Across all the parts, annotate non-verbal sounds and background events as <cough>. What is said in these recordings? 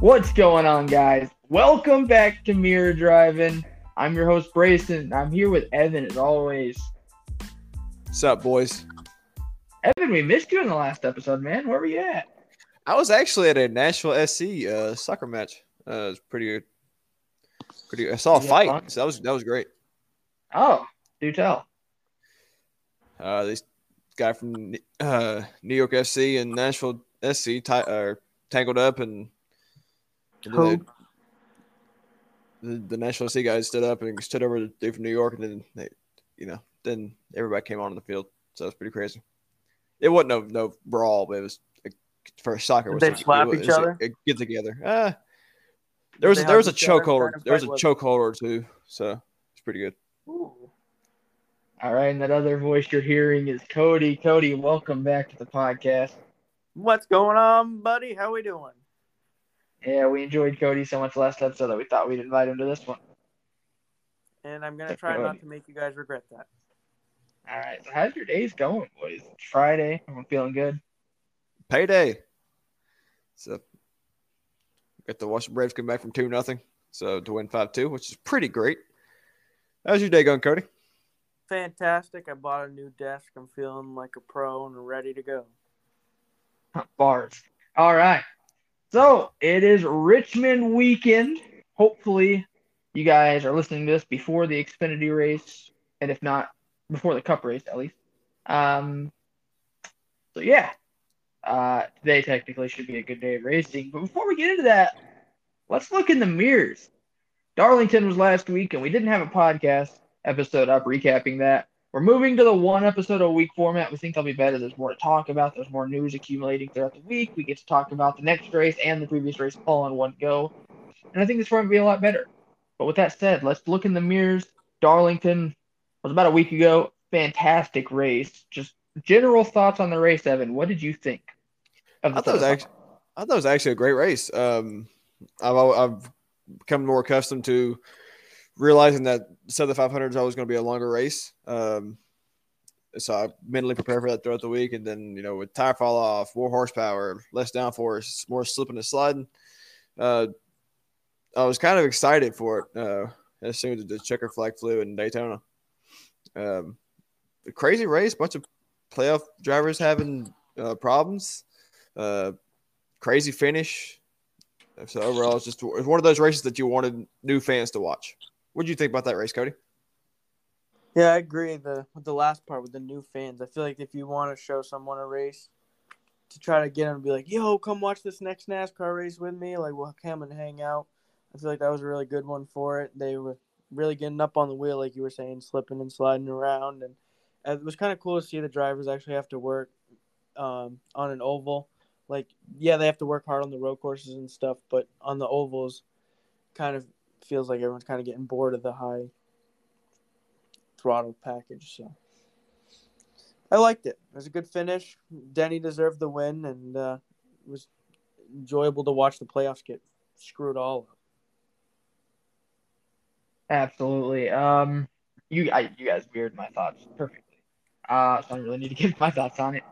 What's going on, guys? Welcome back to Mirror Driving. I'm your host, Brayson. I'm here with Evan as always. What's up, boys? Evan, we missed you in the last episode, man. Where were you at? I was actually at a Nashville SC uh, soccer match. Uh, it was pretty good. Pretty. I saw a fight, fun? so that was that was great. Oh, do tell. Uh, this guy from uh, New York FC and Nashville SC ti- uh, tangled up, and, and then Who? the, the, the Nashville guys stood up and stood over the dude from New York, and then they, you know, then everybody came on in the field, so it was pretty crazy. It wasn't no no brawl, but it was a, for soccer. Did it they a- slap it was each a- other? A, get together. Uh, there was there was a hug each other? chokehold. What kind of There was a fight was it? chokehold or two, so it's pretty good. Ooh. All right, and that other voice you're hearing is Cody. Cody, welcome back to the podcast. What's going on, buddy? How we doing? Yeah, we enjoyed Cody so much last episode that we thought we'd invite him to this one. And I'm gonna try good. not to make you guys regret that. All right, so how's your days going, boys? It's Friday. I'm feeling good. Payday. So got the Washington Braves come back from two nothing, so to win five two, which is pretty great. How's your day going, Cody? Fantastic! I bought a new desk. I'm feeling like a pro and ready to go. <laughs> Bars. All right. So it is Richmond weekend. Hopefully, you guys are listening to this before the Xfinity race, and if not, before the Cup race at least. Um. So yeah, uh, today technically should be a good day of racing. But before we get into that, let's look in the mirrors. Darlington was last week, and we didn't have a podcast episode up recapping that. We're moving to the one episode a week format. We think that'll be better. There's more to talk about. There's more news accumulating throughout the week. We get to talk about the next race and the previous race all in one go. And I think this format will be a lot better. But with that said, let's look in the mirrors. Darlington was about a week ago. Fantastic race. Just general thoughts on the race, Evan. What did you think? Of I thought it was actually, I thought it was actually a great race. Um, I've I've become more accustomed to realizing that Southern 500 is always going to be a longer race. Um, so I mentally prepare for that throughout the week, and then you know with tire fall off, more horsepower, less downforce, more slipping and sliding. Uh, I was kind of excited for it uh, as soon as the checker flag flew in Daytona. Um, crazy race, bunch of playoff drivers having uh, problems. Uh, crazy finish. So overall, it's just it's one of those races that you wanted new fans to watch. What do you think about that race, Cody? Yeah, I agree. The with the last part with the new fans, I feel like if you want to show someone a race, to try to get them to be like, "Yo, come watch this next NASCAR race with me," like we'll come and hang out. I feel like that was a really good one for it. They were really getting up on the wheel, like you were saying, slipping and sliding around, and it was kind of cool to see the drivers actually have to work um, on an oval. Like, yeah, they have to work hard on the road courses and stuff, but on the ovals, kind of feels like everyone's kind of getting bored of the high throttle package. So I liked it. It was a good finish. Denny deserved the win, and uh, it was enjoyable to watch the playoffs get screwed all up. Absolutely. Um, you I, you guys mirrored my thoughts perfectly. Uh, so I don't really need to <laughs> give my thoughts on it.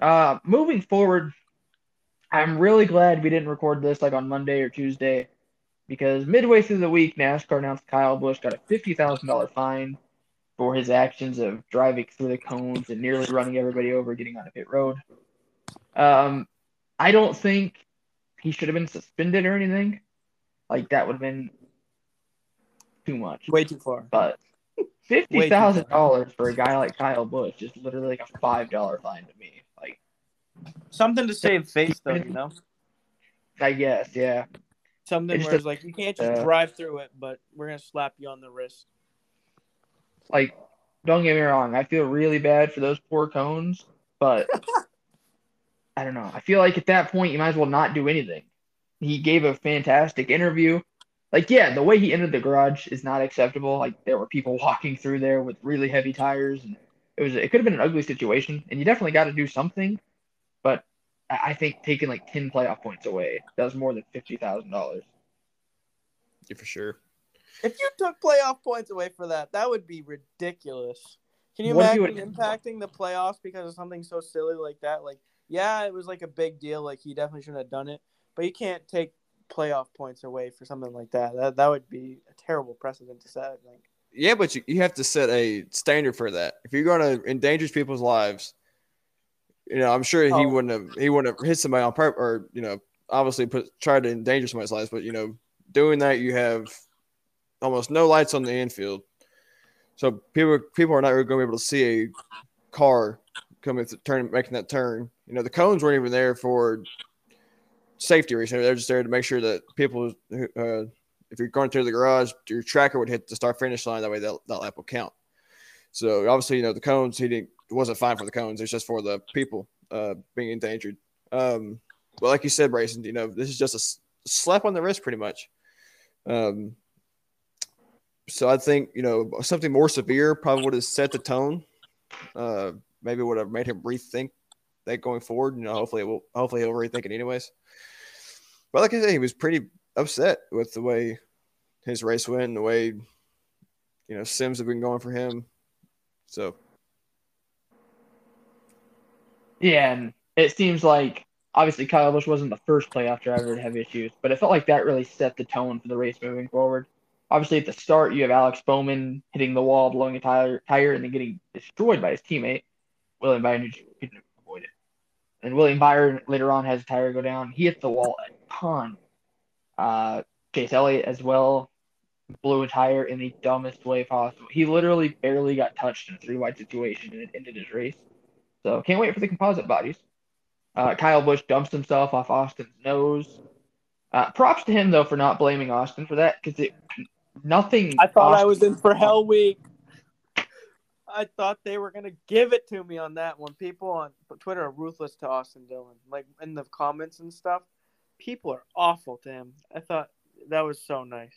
Uh, moving forward, I'm really glad we didn't record this like on Monday or Tuesday, because midway through the week, NASCAR announced Kyle Busch got a fifty thousand dollar fine for his actions of driving through the cones and nearly running everybody over, getting on a pit road. Um, I don't think he should have been suspended or anything. Like that would have been too much. Way too far. But fifty thousand dollars for a guy like Kyle Busch is literally like a five dollar fine to me. Like Something to save face, though, <laughs> you know? I guess, yeah. Something It's where it's like, you can't just uh, drive through it, but we're going to slap you on the wrist. Like, don't get me wrong, I feel really bad for those poor cones, but <laughs> I don't know. I feel like at that point you might as well not do anything. He gave a fantastic interview. Like, yeah, the way he entered the garage is not acceptable. Like, there were people walking through there with really heavy tires, and it was it could have been an ugly situation. And you definitely got to do something. But I I think taking like ten playoff points away that was more than fifty thousand dollars. Yeah, for sure. If you took playoff points away for that, that would be ridiculous. Can you What if you imagine impacting the playoffs because of something so silly like that? Like, yeah, it was like a big deal. Like, he definitely shouldn't have done it. But you can't take playoff points away for something like that. That that would be a terrible precedent to set. I think. Yeah, but you, you have to set a standard for that. If you're going to endanger people's lives, you know, I'm sure he Oh. wouldn't have he wouldn't have hit somebody on purpose or you know, obviously put tried to endanger somebody's lives. But you know, doing that, you have almost no lights on the infield, so people people are not really going to be able to see a car coming to turn making that turn. You know, the cones weren't even there for safety reasons. They're just there to make sure that people, uh, if you're going through the garage, your tracker would hit the start finish line. That way, that, that lap will count. So obviously, you know, the cones he didn't it wasn't fine for the cones. It's just for the people uh, being endangered. Um, but like you said, Brayson, you know, this is just a slap on the wrist, pretty much. Um, so I think you know something more severe probably would have set the tone. Uh, maybe would have made him rethink that going forward. You know, hopefully it will. Hopefully he'll rethink it anyways. But like I said, he was pretty upset with the way his race went, and the way you know Sims have been going for him. So Yeah, and it seems like obviously Kyle Busch wasn't the first playoff driver to have issues, but it felt like that really set the tone for the race moving forward. Obviously, at the start, you have Alex Bowman hitting the wall, blowing a tire, tire and then getting destroyed by his teammate. William Byron who couldn't avoid it. And William Byron later on has a tire go down. He hits the wall a ton. Uh, Chase Elliott as well blew a tire in the dumbest way possible. He literally barely got touched in a three wide situation and it ended his race. So can't wait for the composite bodies. Uh, Kyle Busch dumps himself off Austin's nose. Uh, props to him though for not blaming Austin for that because it nothing. I thought I was in for Hell Week. I thought they were gonna give it to me on that one. People on Twitter are ruthless to Austin Dillon. Like in the comments and stuff, people are awful to him. I thought that was so nice.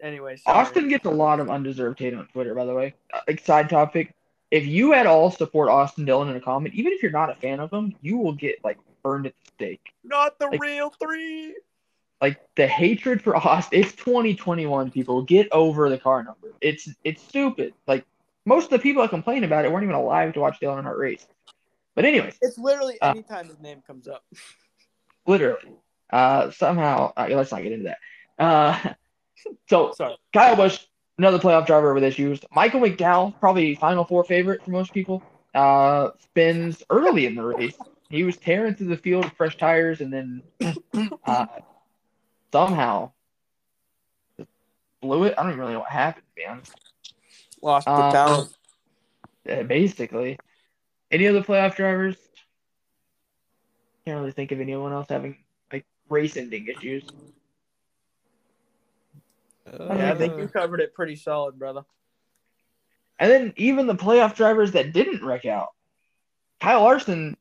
Anyway, sorry. Austin gets a lot of undeserved hate on Twitter, by the way. Uh, like side topic, if you at all support Austin Dillon in a comment, even if you're not a fan of him, you will get like burned at the stake. not the like- real three. Like the hatred for Austin, it's 2021. People get over the car number. It's it's stupid. Like most of the people that complain about it weren't even alive to watch Dale Earnhardt race. But anyways, It's literally Uh, anytime his name comes up. <laughs> literally, uh, somehow uh, let's not get into that. Uh, <laughs> so Sorry. Kyle Busch, another playoff driver with issues. Michael McDowell, probably Final Four favorite for most people. Uh, spins early in the race. He was tearing through the field with fresh tires, and then <clears throat> uh, somehow blew it. I don't even really know what happened, to be honest. Lost the Uh, talent. Basically, any other playoff drivers? Can't really think of anyone else having like race-ending issues. Yeah, I think you covered it pretty solid, brother. And then even the playoff drivers that didn't wreck out, Kyle Larson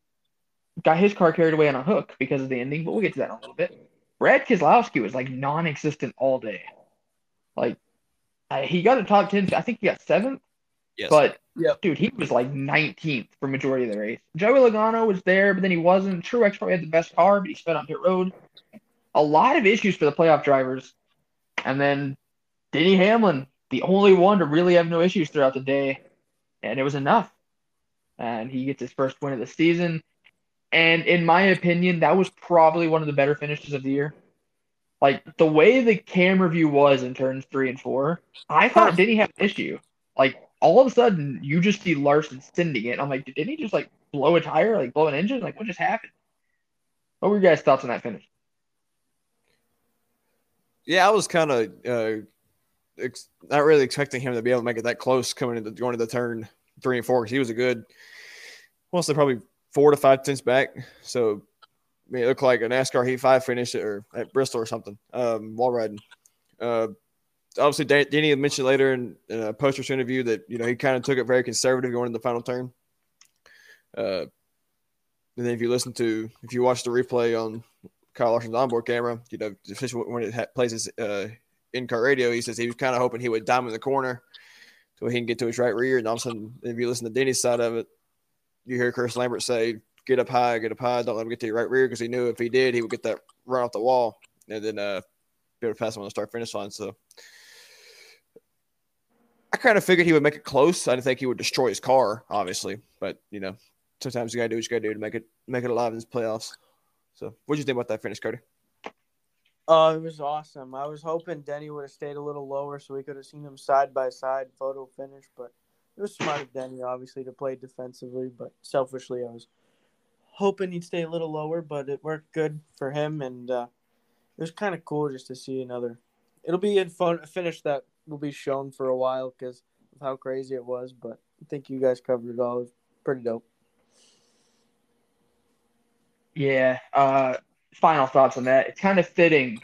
got his car carried away on a hook because of the ending, but we'll get to that in a little bit. Brad Keselowski was like non-existent all day. Like uh, he got a top ten. I think he got seventh, yes. but Yep. dude, he was like 19th for majority of the race. Joey Logano was there, but then he wasn't. Truex probably had the best car, but he sped on pit road. A lot of issues for the playoff drivers, and then Denny Hamlin, the only one to really have no issues throughout the day, and it was enough. And he gets his first win of the season. And in my opinion, that was probably one of the better finishes of the year. Like the way the camera view was in turns three and four, I thought Denny had an issue. Like all of a sudden, you just see Larson sending it. I'm like, did he just like blow a tire, like blow an engine? Like what just happened? What were your guys' thoughts on that finish? Yeah, I was kind of uh, ex- not really expecting him to be able to make it that close coming into going to the turn three and four because he was a good, so probably four to five tenths back. So I mean, it looked like a NASCAR Heat Five finish or at Bristol or something um, while riding. Uh, obviously, Dan- Danny mentioned later in, in a post interview that you know he kind of took it very conservative going into the final turn. Uh, and then if you listen to if you watch the replay on Kyle Larson's onboard camera, you know, when it ha- plays his uh, in-car radio, he says he was kind of hoping he would dime in the corner so he can get to his right rear. And all of a sudden, if you listen to Denny's side of it, you hear Chris Lambert say, "Get up high, get up high, don't let him get to your right rear," because he knew if he did, he would get that run off the wall and then uh, be able to pass him on the start finish line. So. I kind of figured he would make it close. I didn't think he would destroy his car, obviously, but you know, sometimes you gotta do what you gotta do to make it make it alive in these playoffs. So, what do you think about that finish, Cody? Oh, it was awesome. I was hoping Denny would have stayed a little lower so we could have seen them side by side photo finish, but it was smart of Denny, obviously, to play defensively. But selfishly, I was hoping he'd stay a little lower, but it worked good for him, and uh, it was kind of cool just to see another. It'll be a fun finish that will be shown for a while because of how crazy it was. But I think you guys covered it all. It pretty dope. Yeah. Uh, final thoughts on that. It's kind of fitting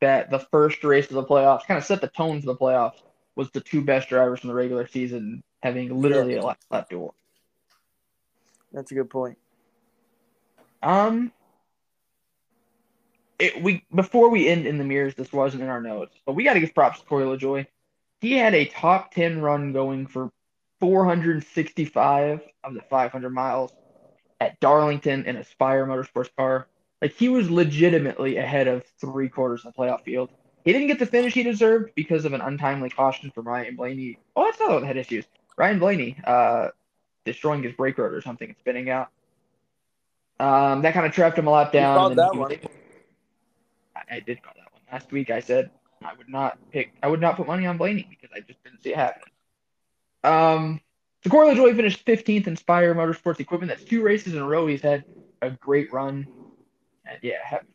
that the first race of the playoffs kind of set the tone for the playoffs was the two best drivers from the regular season having literally a lap, lap duel. That's a good point. Um, it, we before we end in the mirrors, this wasn't in our notes, but we got to give props to Corey LaJoie. He had a top ten run going for 465 of the 500 miles at Darlington in a Spire Motorsports car. Like he was legitimately ahead of three quarters of the playoff field. He didn't get the finish he deserved because of an untimely caution from Ryan Blaney. Oh, that's not what had issues. Ryan Blaney, uh, destroying his brake rotor or something and spinning out. Um, that kind of trapped him a lap down. that one. able- I, I did call that one last week. I said I would not pick. I would not put money on Blaney because I just didn't see it happen. Um, Corey LaJoie finished 15th in Spire Motorsports Equipment. That's two races in a row. He's had a great run. And yeah, happy.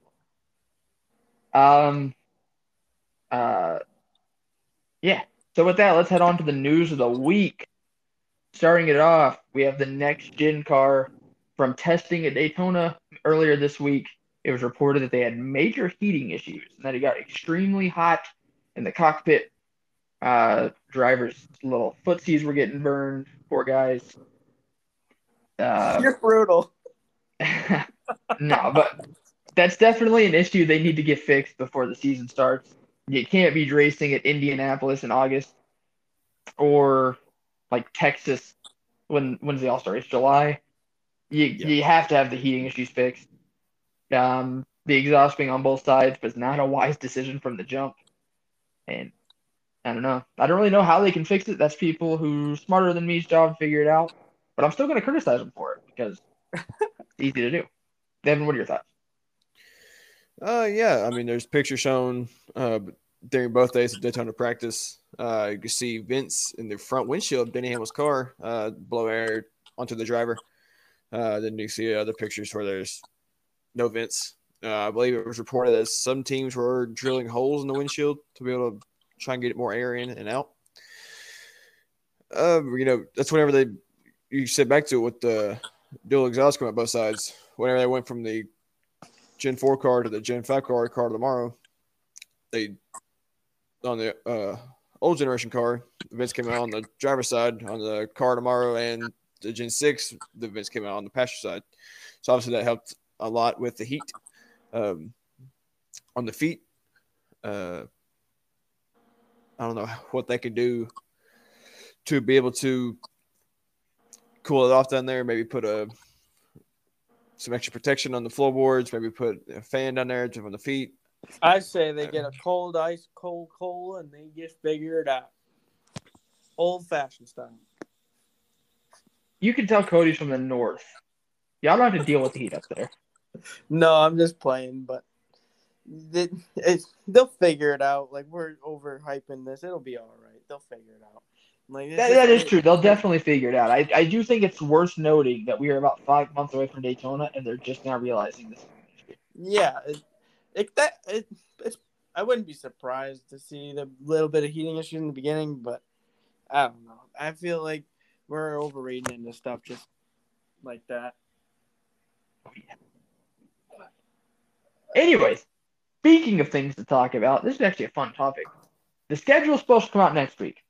Um, uh, yeah. So with that, let's head on to the news of the week. Starting it off, we have the next gen car from testing at Daytona earlier this week. It was reported that they had major heating issues and that it got extremely hot in the cockpit. Uh, drivers' little footsies were getting burned. Poor guys. Uh, You're brutal. <laughs> no, but that's definitely an issue they need to get fixed before the season starts. You can't be racing at Indianapolis in August or like Texas when when's the All Star race? July. You Yeah. you have to have the heating issues fixed. Um, the exhaust being on both sides was not a wise decision from the jump, and I don't know. I don't really know how they can fix it. That's people who smarter than me's job figure it out. But I'm still going to criticize them for it because it's easy to do. Devin, what are your thoughts? Uh, yeah. I mean, there's pictures shown uh, during both days of Daytona practice. Uh, you can see Vince in the front windshield of Denny Hamlin's car uh, blow air onto the driver. Uh, then you see other pictures where there's no vents. Uh, I believe it was reported that some teams were drilling holes in the windshield to be able to try and get more air in and out. Uh, you know, that's whenever they you sit back to it with the dual exhaust coming out both sides. Whenever they went from the Gen 4 car to the Gen 5 car, car tomorrow, they on the uh, old generation car, the vents came out on the driver's side. On the car tomorrow and the Gen 6, the vents came out on the passenger side. So obviously that helped a lot with the heat. Um, on the feet, uh, I don't know <laughs> what they can do to be able to cool it off down there. Maybe put a some extra protection on the floorboards. Maybe put a fan down there to on the feet. I say they get a cold ice, cold cola, and they just figure it out. Old fashioned style. You can tell Cody's from the north. Y'all don't have to deal with the heat up there. No, I'm just playing, but they, it's, they'll figure it out. Like we're overhyping this, it'll be all right. They'll figure it out. Like That, that is true. They'll definitely figure it out. I, I do think it's worth noting that we are about five months away from Daytona, and they're just now realizing this. Yeah, it, it that it, it's. I wouldn't be surprised to see the little bit of heating issues in the beginning, but I don't know. I feel like we're overreading into stuff just like that. Anyways, speaking of things to talk about, this is actually a fun topic. The schedule is supposed to come out next week,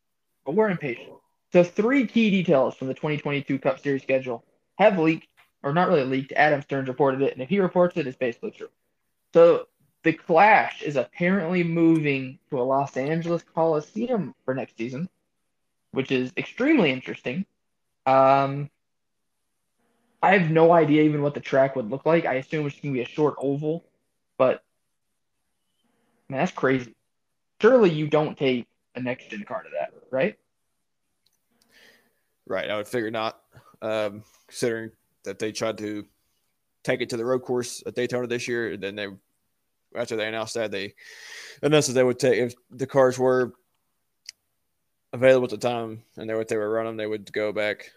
but we're impatient. So, three key details from the 2022 Cup Series schedule have leaked, or not really leaked. Adam Stearns reported it, and if he reports it, it's basically true. So, the Clash is apparently moving to a Los Angeles Coliseum for next season, which is extremely interesting. Um, I have no idea even what the track would look like. I assume it's going to be a short oval, but man, that's crazy. Surely you don't take a next gen car to that, right? Right. I would figure not, um, considering that they tried to take it to the road course at Daytona this year, and then they after they announced that they announced that they would take if the cars were available at the time and they what they were running, they would go back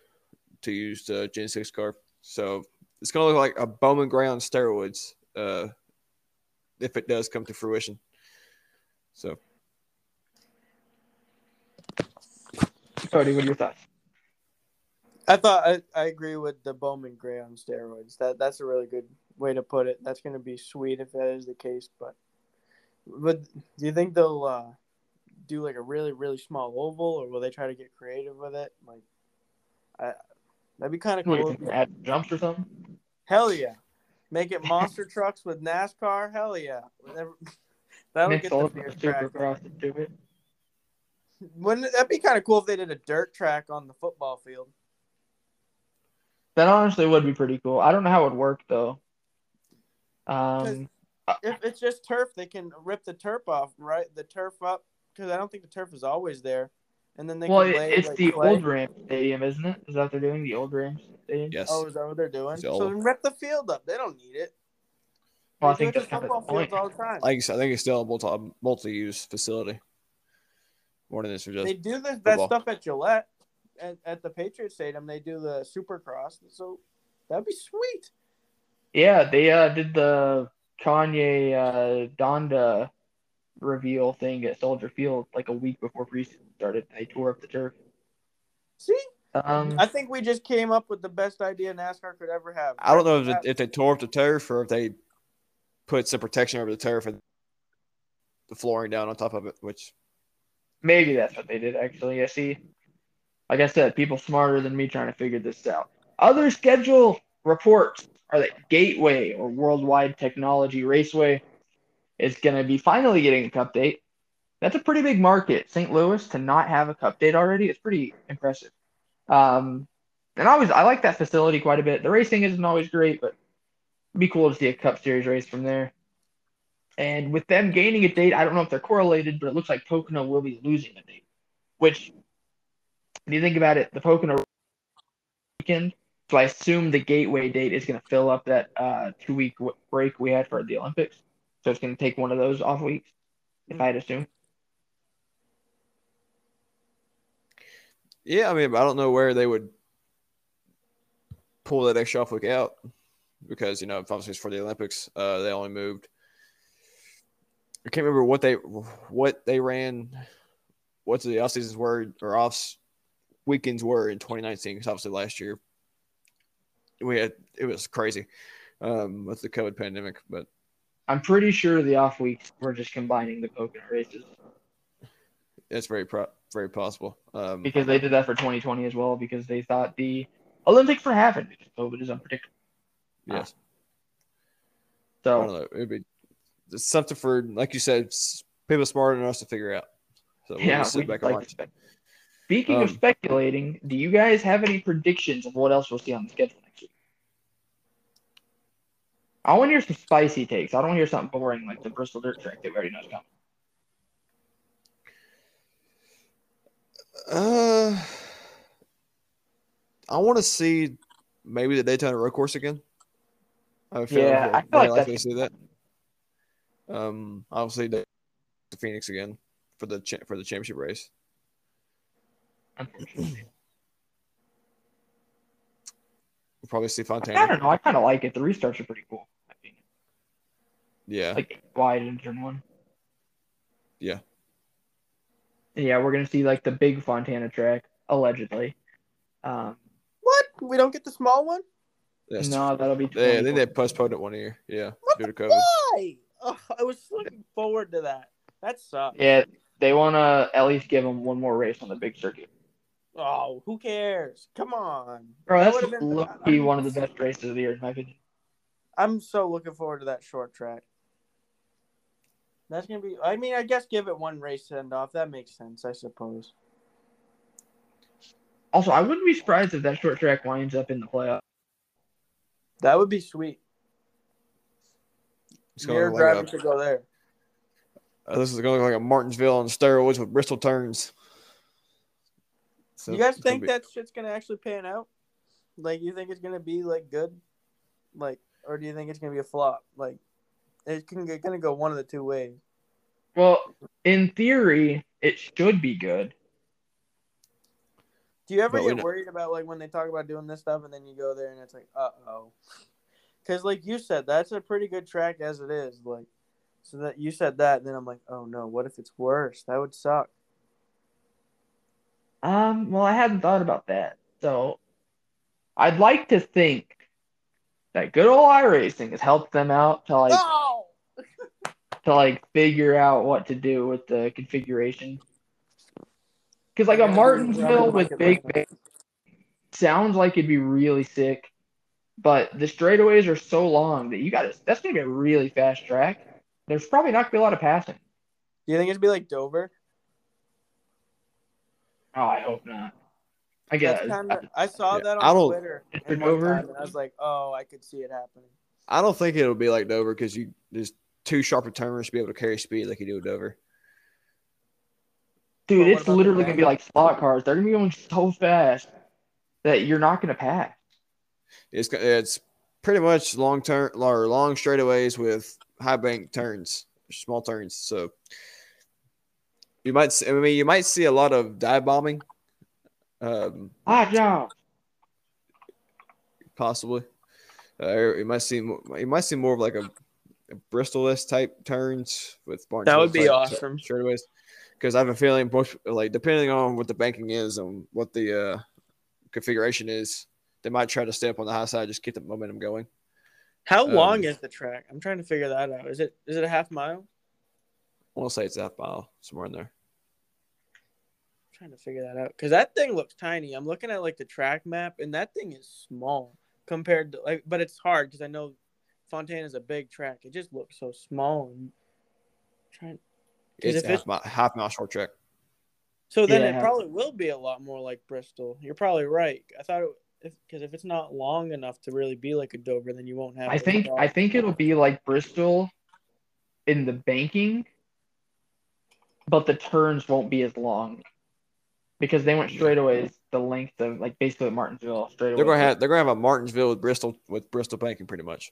to use the Gen Six car. So it's gonna look like a Bowman Gray on steroids uh, if it does come to fruition. So Cody, what are your thoughts? I thought I, I agree with the Bowman Gray on steroids. That that's a really good way to put it. That's gonna be sweet if that is the case. But but do you think they'll uh, do like a really really small oval, or will they try to get creative with it? Like, I, that'd be kind of What you cool. think, add jumps or something? Hell yeah, make it monster trucks with NASCAR. Hell yeah, Whatever- <laughs> that would Mix get all the of the beer track. supercross into it. Wouldn't that'd be kind of cool if they did a dirt track on the football field? That honestly would be pretty cool. I don't know how it would work though. Um, if it's just turf, they can rip the turf off, right? The turf up because I don't think the turf is always there, and then they well, can it, lay it's like, the clay. old Rams Stadium, isn't it? Is that what they're doing? The old Rams Stadium. yes, Oh, is that what they're doing? It's So old. then rip the field up. They don't need it. Well, I think it that's kind of point. fields all the time. I think I think it's still a multi multi use facility. More than this for just they do this, that stuff at Gillette, at, at the Patriot Stadium. They do the Supercross, so that'd be sweet. Yeah, they uh, did the Kanye uh, Donda reveal thing at Soldier Field like a week before preseason started. They tore up the turf. See, Um, I think we just came up with the best idea NASCAR could ever have. I don't know if, it, if they tore up the turf or if they put some protection over the turf and the flooring down on top of it, which maybe that's what they did actually. I see, like I said, people smarter than me trying to figure this out. Other schedule reports are that Gateway or Worldwide Technology Raceway is going to be finally getting a cup date. That's a pretty big market. St. Louis to not have a cup date already is pretty impressive. Um, and always I like that facility quite a bit. The racing isn't always great, but be cool to see a Cup Series race from there. And with them gaining a date, I don't know if they're correlated, but it looks like Pocono will be losing a date. Which, when you think about it, the Pocono weekend, so I assume the Gateway date is going to fill up that uh, two week break we had for the Olympics. So it's going to take one of those off weeks, if I'd assume. yeah, I mean, I don't know where they would pull that extra off week out because you know obviously it's for the Olympics. Uh, they only moved. I can't remember what they what they ran, what the off seasons were or off weekends were in 2019. Because obviously last year we had it was crazy um, with the COVID pandemic, but I'm pretty sure the off weeks were just combining the Pocono races it's very pro- very possible. Um, because they did that for 2020 as well because they thought the Olympics were happening COVID is unpredictable. Yes, I So don't know. It'd be it's something for like you said, people smarter than us to figure out. So we'll yeah, sit back like and to watch. spec- Speaking of Um, speculating, do you guys have any predictions of what else we'll see on the schedule next week? I want to hear some spicy takes. I don't want to hear something boring like the Bristol Dirt Track that we already know is coming. Uh, I want to see maybe the Daytona Road Course again. I feel Yeah, like I feel we're like likely to that's- see that. Um, obviously the the Phoenix again for the cha- for the championship race. Unfortunately. <clears throat> We'll probably see Fontana. I don't know. I kind of like it. The restarts are pretty cool. in my. Yeah, Like wide in turn one. Yeah. And yeah, we're gonna see like the big Fontana track allegedly. Um, What? We don't get the small one? That's- no, that'll be. Yeah, I think they postponed it one year. Yeah, What due to COVID. Why? Oh, I was looking forward to that. That sucks. Yeah, they want to at least give them one more race on the big circuit. Oh, who cares? Come on. Bro, That that's would've been- low-key one of the best races of the year, in my opinion. I'm so looking forward to that short track. That's gonna be. I mean, I guess give it one race send off. That makes sense, I suppose. Also, I wouldn't be surprised if that short track winds up in the playoff. That would be sweet. It's Mirror going to look driving like should go there. uh, this is going to look like a Martinsville on steroids with Bristol turns. So you guys think be- that shit's gonna actually pan out? Like, you think it's gonna be like good, like, or do you think it's gonna be a flop? Like, It can get, gonna go one of the two ways. Well, in theory, it should be good. Do you ever But get worried about like when they talk about doing this stuff and then you go there and it's like, uh oh, because like you said, that's a pretty good track as it is. Like, so that you said that, and then I'm like, oh no, what if it's worse? That would suck. Um, well, I hadn't thought about that. So I'd like to think that good old iRacing has helped them out to like No. to like figure out what to do with the configuration. Because like a Martinsville with big like sounds like it'd be really sick, but the straightaways are so long that you got to that's gonna be a really fast track. There's probably not gonna be a lot of passing. Do you think it'd be like Dover? Oh, I hope not. I guess. Kinda, I saw Yeah, that I on don't- Twitter For Dover? and I was like, oh, I could see it happening. I don't think it'll be like Dover because you there's too sharp of turners to be able to carry speed like you do with Dover. Dude, But it's literally gonna be like slot cars. They're gonna be going so fast that you're not gonna pass. It's it's pretty much long turn or long straightaways with high bank turns, small turns. So you might see, I mean you might see a lot of dive bombing, um, Ah, job. possibly. Uh, you might see mo- you might see more of like a, a Bristol-esque type turns with Barnes. That would be type awesome. straightaways. Because I have a feeling, both like depending on what the banking is and what the uh, configuration is, they might try to stay up on the high side, just keep the momentum going. How Um, long is the track? I'm trying to figure that out. Is it is it a half mile? I want to say it's a half mile somewhere in there. trying to figure that out because that thing looks tiny. I'm looking at like the track map, and that thing is small compared to like. But it's hard because I know Fontana is a big track. It just looks so small. And trying. 'Cause It's if a it's- half mile, half mile short track. So then Yeah. it probably will be a lot more like Bristol. You're probably right. I thought it because if, if it's not long enough to really be like a Dover, then you won't have. I think I think it'll be like Bristol in the banking, but the turns won't be as long because they went straightaways the length of like basically Martinsville straight They're gonna have they're gonna have a Martinsville with Bristol with Bristol banking pretty much.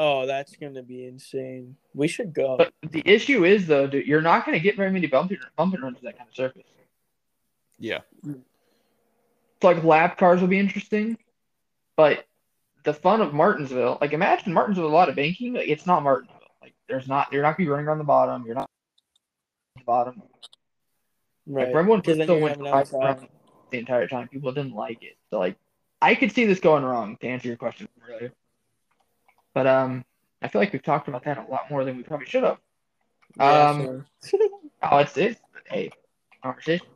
Oh, that's gonna be insane. We should go. But the issue is though, dude, you're not going to get very many bumping bumping runs to that kind of surface. Yeah, So like lap cars will be interesting, but the fun of Martinsville, like imagine Martinsville with a lot of banking, like it's not Martinsville. Like there's not you're not gonna be running on the bottom. You're not the bottom. right. Like remember when 'Cause then Bristol went five outside. the entire time? People didn't like it. So like I could see this going wrong to answer your question earlier. But um I feel like we've talked about that a lot more than we probably should have. Yeah, Um, <laughs> Oh, it's it's hey, conversation.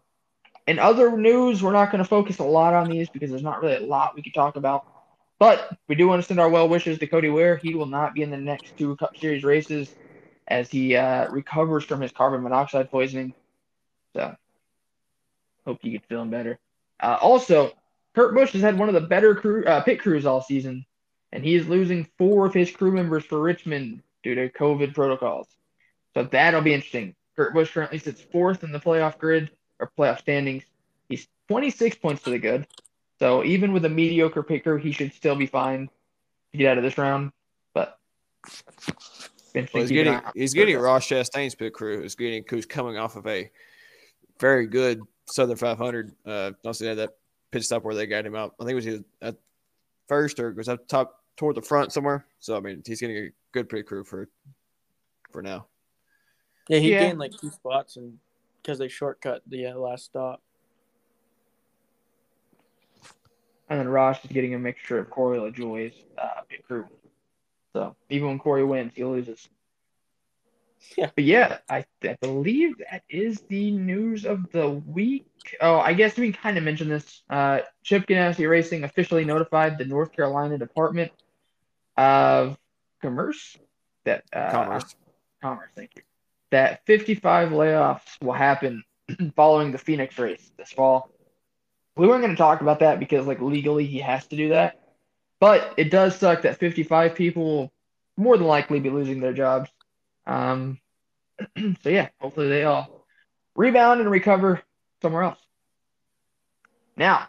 In other news, we're not going to focus a lot on these because there's not really a lot we could talk about. But we do want to send our well wishes to Cody Ware. He will not be in the next two Cup Series races as he uh, recovers from his carbon monoxide poisoning. So, hope he gets feeling better. Uh, also, Kurt Busch has had one of the better crew uh, pit crews all season, and he is losing four of his crew members for Richmond due to COVID protocols. So that'll be interesting. Kurt Busch currently sits fourth in the playoff grid or playoff standings. He's 26 points to the good. So even with a mediocre pit crew, he should still be fine to get out of this round. But well, he's to keep an getting he's getting Ross Chastain's pit crew. Who's getting who's coming off of a very good Southern 500. Uh, also had that pit stop where they got him out. I think it was either at first or it was up top toward the front somewhere. So I mean, he's getting a good pit crew for for now. yeah, he Yeah. gained like two spots and because they shortcut the uh, last stop. And then Ross is getting a mixture of Corey LaJoie's uh, pit crew. So even when Corey wins, he loses. Yeah. But yeah, I, I believe that is the news of the week. Oh, I guess we can kind of mention this. Uh, Chip Ganassi Racing officially notified the North Carolina Department of Commerce that uh, Commerce. Commerce, thank you. That 55 layoffs will happen <clears throat> following the Phoenix race this fall. We weren't going to talk about that because, like, legally he has to do that. But it does suck that 55 people will more than likely be losing their jobs. Um, <clears throat> so yeah, hopefully they all rebound and recover somewhere else. Now,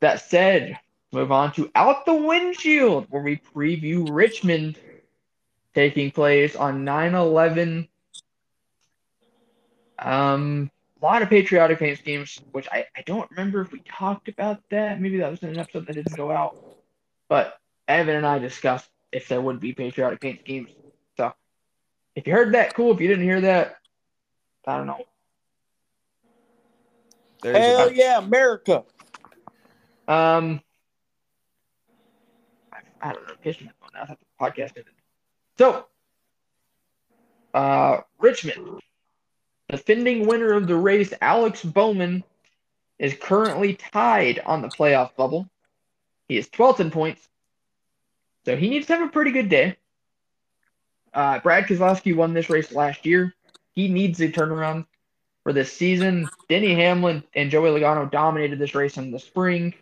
that said, move on to Out the Windshield, where we preview Richmond taking place on 9 11. Um, a lot of patriotic paint schemes, which I, I don't remember if we talked about that. Maybe that was in an episode that didn't go out. But Evan and I discussed if there would be patriotic paint schemes. So if you heard that, cool. If you didn't hear that, I don't know. There's Hell a, yeah, America. Um, I, don't know. My phone now. I thought the podcast ended. So, uh, Richmond, defending winner of the race, Alex Bowman, is currently tied on the playoff bubble. He is 12th in points, so he needs to have a pretty good day. Uh, Brad Keselowski won this race last year. He needs a turnaround for this season. Denny Hamlin and Joey Logano dominated this race in the spring,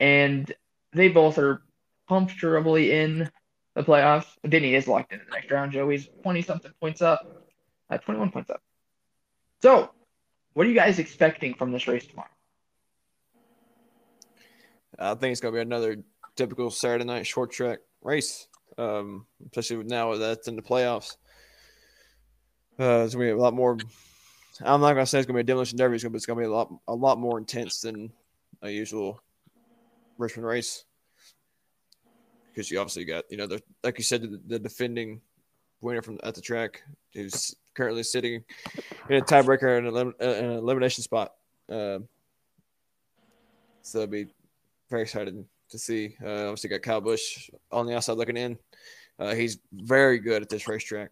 and they both are comfortably in the playoffs. Denny is locked in the next round. Joey's 20 something points up, uh, 21 points up. So, what are you guys expecting from this race tomorrow? I think it's going to be another typical Saturday night short track race, um, especially now that's in the playoffs. Uh, it's going to be a lot more. I'm not going to say it's going to be a demolition derby, but it's going to be a lot, a lot more intense than a usual Richmond race. Because you obviously got, you know, the like you said, the, the defending winner from at the track who's currently sitting in a tiebreaker and an, uh, elimination spot. Uh, so it'll be very excited to see. Uh, obviously, got Kyle Busch on the outside looking in. Uh, he's very good at this racetrack.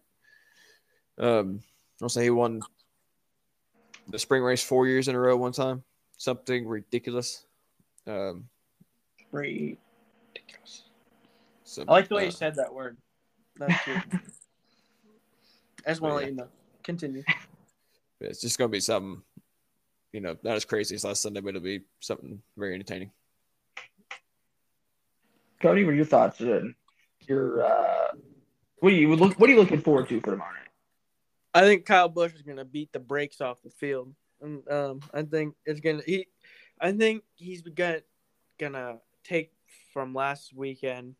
Um, I'll say he won the spring race four years in a row one time, something ridiculous. Um, Ridiculous. So, I like the way uh, you said that word. That's cute. <laughs> I just want to let you know. Continue. It's just going to be something, you know, not as crazy as last Sunday, but it'll be something very entertaining. Cody, what are your thoughts? Uh, your uh, what are you look? What are you looking forward to for tomorrow night? I think Kyle Busch is gonna beat the brakes off the field, and um, I think it's gonna he, I think he's gonna gonna take from last weekend,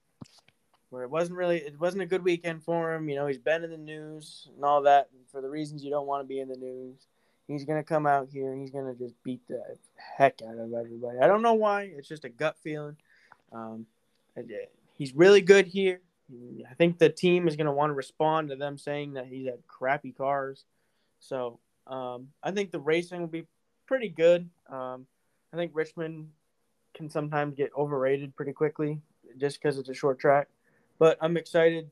where it wasn't really it wasn't a good weekend for him. You know, he's been in the news and all that and for the reasons you don't want to be in the news. He's gonna come out here and he's gonna just beat the heck out of everybody. I don't know why. It's just a gut feeling. Um, he's really good here. I think the team is to want to respond to them saying that he's had crappy cars. So um, I think the racing will be pretty good. Um, I think Richmond can sometimes get overrated pretty quickly just because it's a short track. But I'm excited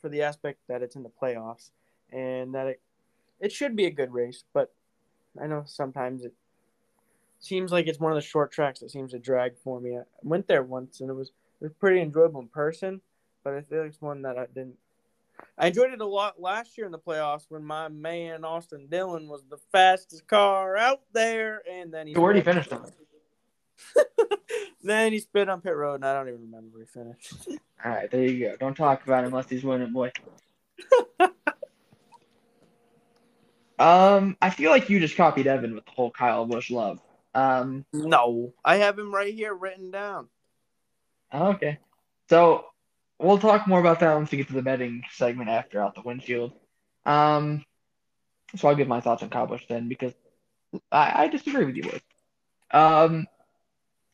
for the aspect that it's in the playoffs and that it it should be a good race. But I know sometimes it seems like it's one of the short tracks that seems to drag for me. I went there once and it was it was pretty enjoyable in person, but I feel like it's one that I didn't. I enjoyed it a lot last year in the playoffs when my man Austin Dillon was the fastest car out there, and then he. So where did he finish on? <laughs> then he spit on pit road, and I don't even remember where he finished. <laughs> All right, there you go. Don't talk about him unless he's winning, boy. <laughs> um, I feel like you just copied Evan with the whole Kyle Busch love. Um, no, I have him right here written down. okay. So we'll talk more about that once we get to the betting segment after out the windshield. Um, so I'll give my thoughts on Kyle Busch then because I, I disagree with you boys. Um,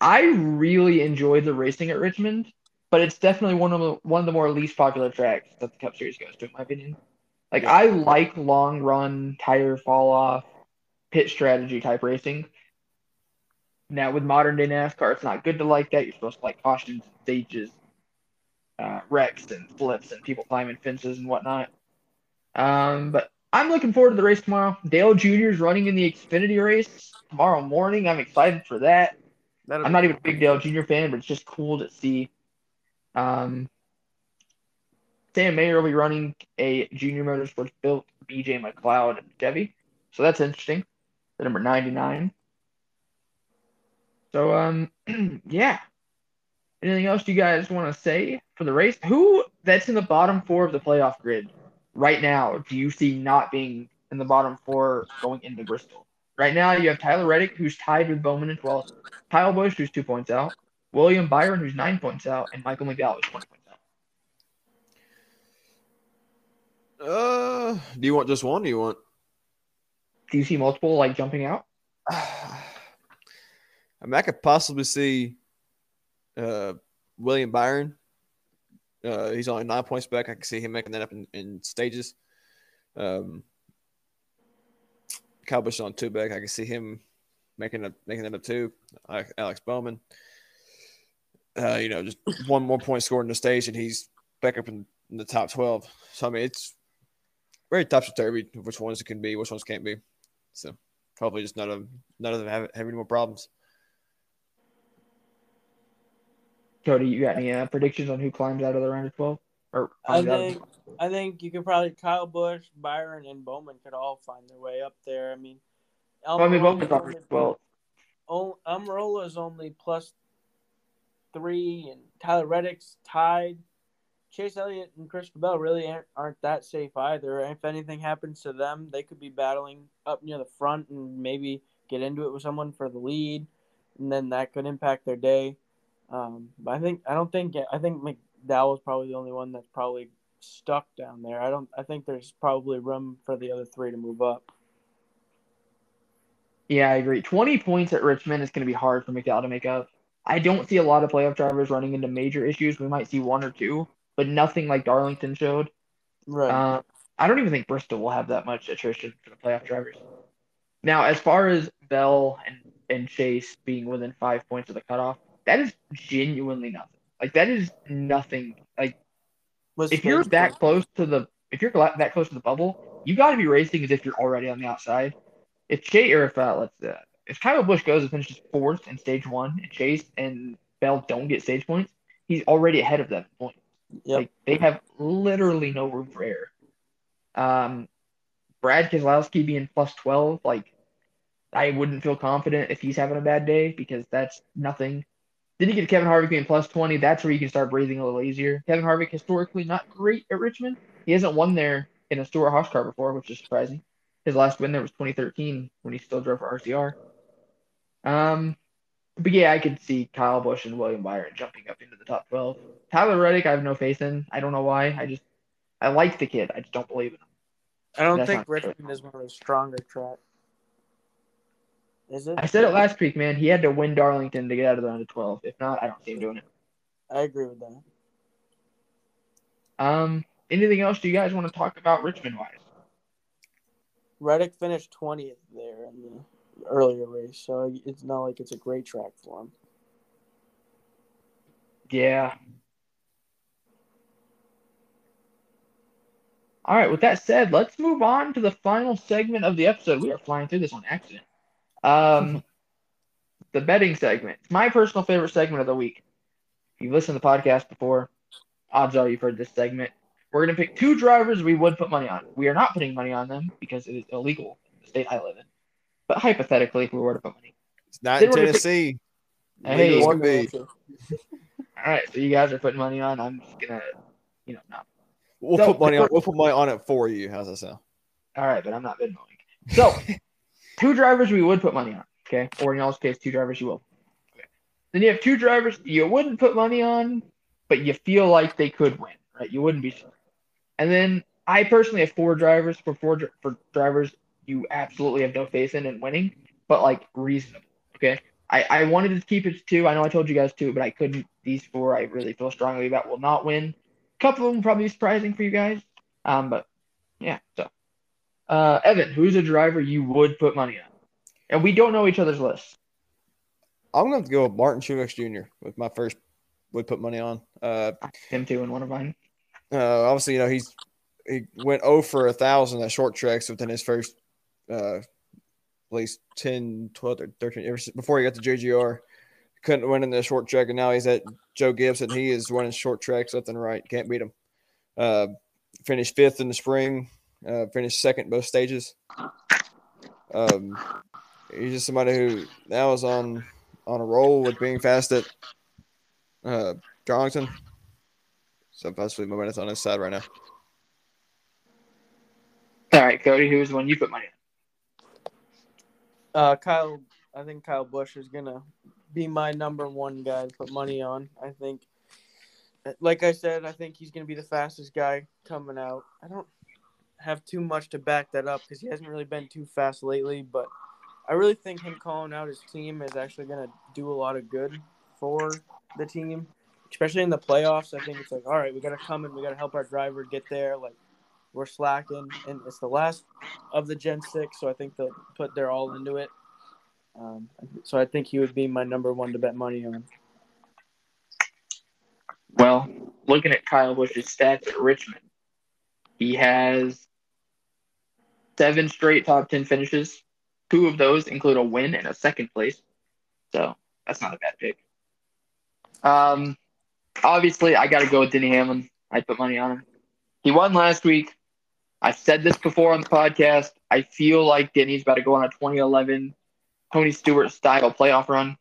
I really enjoyed the racing at Richmond, but it's definitely one of the one of the more least popular tracks that the Cup Series goes to, in my opinion. Like Yeah. I like long run, tire fall off, pit strategy type racing. Now with modern day NASCAR, it's not good to like that. You're supposed to like cautions, stages, uh, wrecks, and flips, and people climbing fences and whatnot. Um, but I'm looking forward to the race tomorrow. Dale Jr. is running in the Xfinity race tomorrow morning. I'm excited for that. That'll I'm not even a big Dale Jr. fan, but it's just cool to see. Um, Sam Mayer will be running a Junior Motorsports built BJ McLeod and Chevy, so that's interesting. The number 99. So um, <clears throat> yeah. Anything else you guys want to say for the race? Who that's in the bottom four of the playoff grid right now? Do you see not being in the bottom four going into Bristol? Right now, you have Tyler Reddick, who's tied with Bowman in 12th. Kyle Busch, who's two points out, William Byron, who's nine points out, and Michael McDowell, who's 20 points out. Uh, do you want just one? Do you want? Do you see multiple like jumping out? <sighs> I mean, I could possibly see uh, William Byron. Uh, he's only nine points back. I can see him making that up in, in stages. Um, Kyle on two back. I can see him making up making that up too. Alex- Bowman. Uh, you know, just one more point scored in the stage, and he's back up in, in the top twelve. So I mean, it's very topsy turvy of which ones it can be, which ones can't be. So probably just none of none of them have, have any more problems. Cody, you got any uh, predictions on who climbs out of the round of twelve? Or I think I think you could probably Kyle Busch, Byron, and Bowman could all find their way up there. I mean, Well, I mean, Bowman's on is twelve. only, Almirola is only plus three, and Tyler Reddick's tied. Chase Elliott and Christopher Bell really aren't, aren't that safe either. If anything happens to them, they could be battling up near the front and maybe get into it with someone for the lead, and then that could impact their day. Um, but I think I don't think I think McDowell's probably the only one that's probably stuck down there. I don't. I think there's probably room for the other three to move up. Yeah, I agree. 20 points at Richmond is going to be hard for McDowell to make up. I don't see a lot of playoff drivers running into major issues. We might see one or two, but nothing like Darlington showed. Right. Uh, I don't even think Bristol will have that much attrition for the playoff drivers. Now, as far as Bell and, and Chase being within five points of the cutoff, that is genuinely nothing. Like that is nothing. Like if you're that close to the if you're that close to the bubble, you got to be racing as if you're already on the outside. If Chase or if uh, let's uh, if Kyle Busch goes and finishes fourth in stage one, and Chase and Bell don't get stage points, he's already ahead of them in points. Yep. Like they have literally no room for error. Um, Brad Keselowski being plus twelve, like I wouldn't feel confident if he's having a bad day because that's nothing. Then you get Kevin Harvick being plus twenty. That's where you can start breathing a little easier. Kevin Harvick historically not great at Richmond. He hasn't won there in a Stewart Haas car before, which is surprising. His last win there was 2013 when he still drove for RCR. Um, but yeah, I could see Kyle Busch and William Byron jumping up into the top 12. Tyler Reddick, I have no faith in. I don't know why. I just I like the kid. I just don't believe in him. I don't That's think true. Richmond is one of the stronger track. Is it? I said it last week, man. He had to win Darlington to get out of the round of 12. If not, I don't see him doing it. I agree with that. Um, anything else do you guys want to talk about Richmond wise? Reddick finished 20th there in the earlier race, so it's not like it's a great track for him. Yeah. All right, with that said, let's move on to the final segment of the episode. We are flying through this on accident. Um, the betting segment. It's my personal favorite segment of the week. If you've listened to the podcast before, odds are you've heard this segment. We're going to pick two drivers we would put money on. We are not putting money on them because it is illegal in the state I live in. But hypothetically, if we were to put money. It's not in we're pick- Tennessee. Hey, Legal be. <laughs> All right, so you guys are putting money on. I'm just going to, you know, not. We'll So, put money on. We'll put money on it for you. How's that sound? All right, but I'm not Venmoing. So, <laughs> two drivers we would put money on, okay? Or in y'all's case, two drivers you will. Okay. Then you have two drivers you wouldn't put money on, but you feel like they could win, right? You wouldn't be sure. And then I personally have four drivers for four for drivers you absolutely have no faith in and winning, but like reasonable, okay? I, I wanted to keep it to two. I know I told you guys two, but I couldn't. These four I really feel strongly about will not win. A couple of them probably surprising for you guys, um, but yeah. So uh, Evan, who's a driver you would put money on? And we don't know each other's lists. I'm going to go with Martin Truex Jr. with my first. Would put money on. Uh, Him too in one of mine. uh, obviously, you know he's he went 0 for a thousand at short tracks within his first uh, at least 10, 12, or 13 ever since- before he got to JGR. Couldn't win in the short track, and now he's at Joe Gibson. He is winning short tracks left and right. Can't beat him. Uh, finished fifth in the spring. Uh, finished second both stages. Um, he's just somebody who now is on on a roll with being fast at uh, Darlington. So possibly my minutes on his side right now. All right, Cody, who's the one you put money on? Uh, Kyle, I think Kyle Busch is gonna be my number one guy to put money on. I think, like I said, I think he's gonna be the fastest guy coming out. I don't. Have too much to back that up because he hasn't really been too fast lately. But I really think him calling out his team is actually going to do a lot of good for the team, especially in the playoffs. I think it's like, all right, we got to come and we got to help our driver get there. Like we're slacking, and it's the last of the Gen Six, so I think they'll put their all into it. Um, so I think he would be my number one to bet money on. Well, looking at Kyle Busch's stats at Richmond, he has seven straight top 10 finishes. Two of those include a win and a second place. So that's not a bad pick. Um, obviously, I got to go with Denny Hamlin. I put money on him. He won last week. I've said this before on the podcast. I feel like Denny's about to go on a 2011 Tony Stewart style playoff run.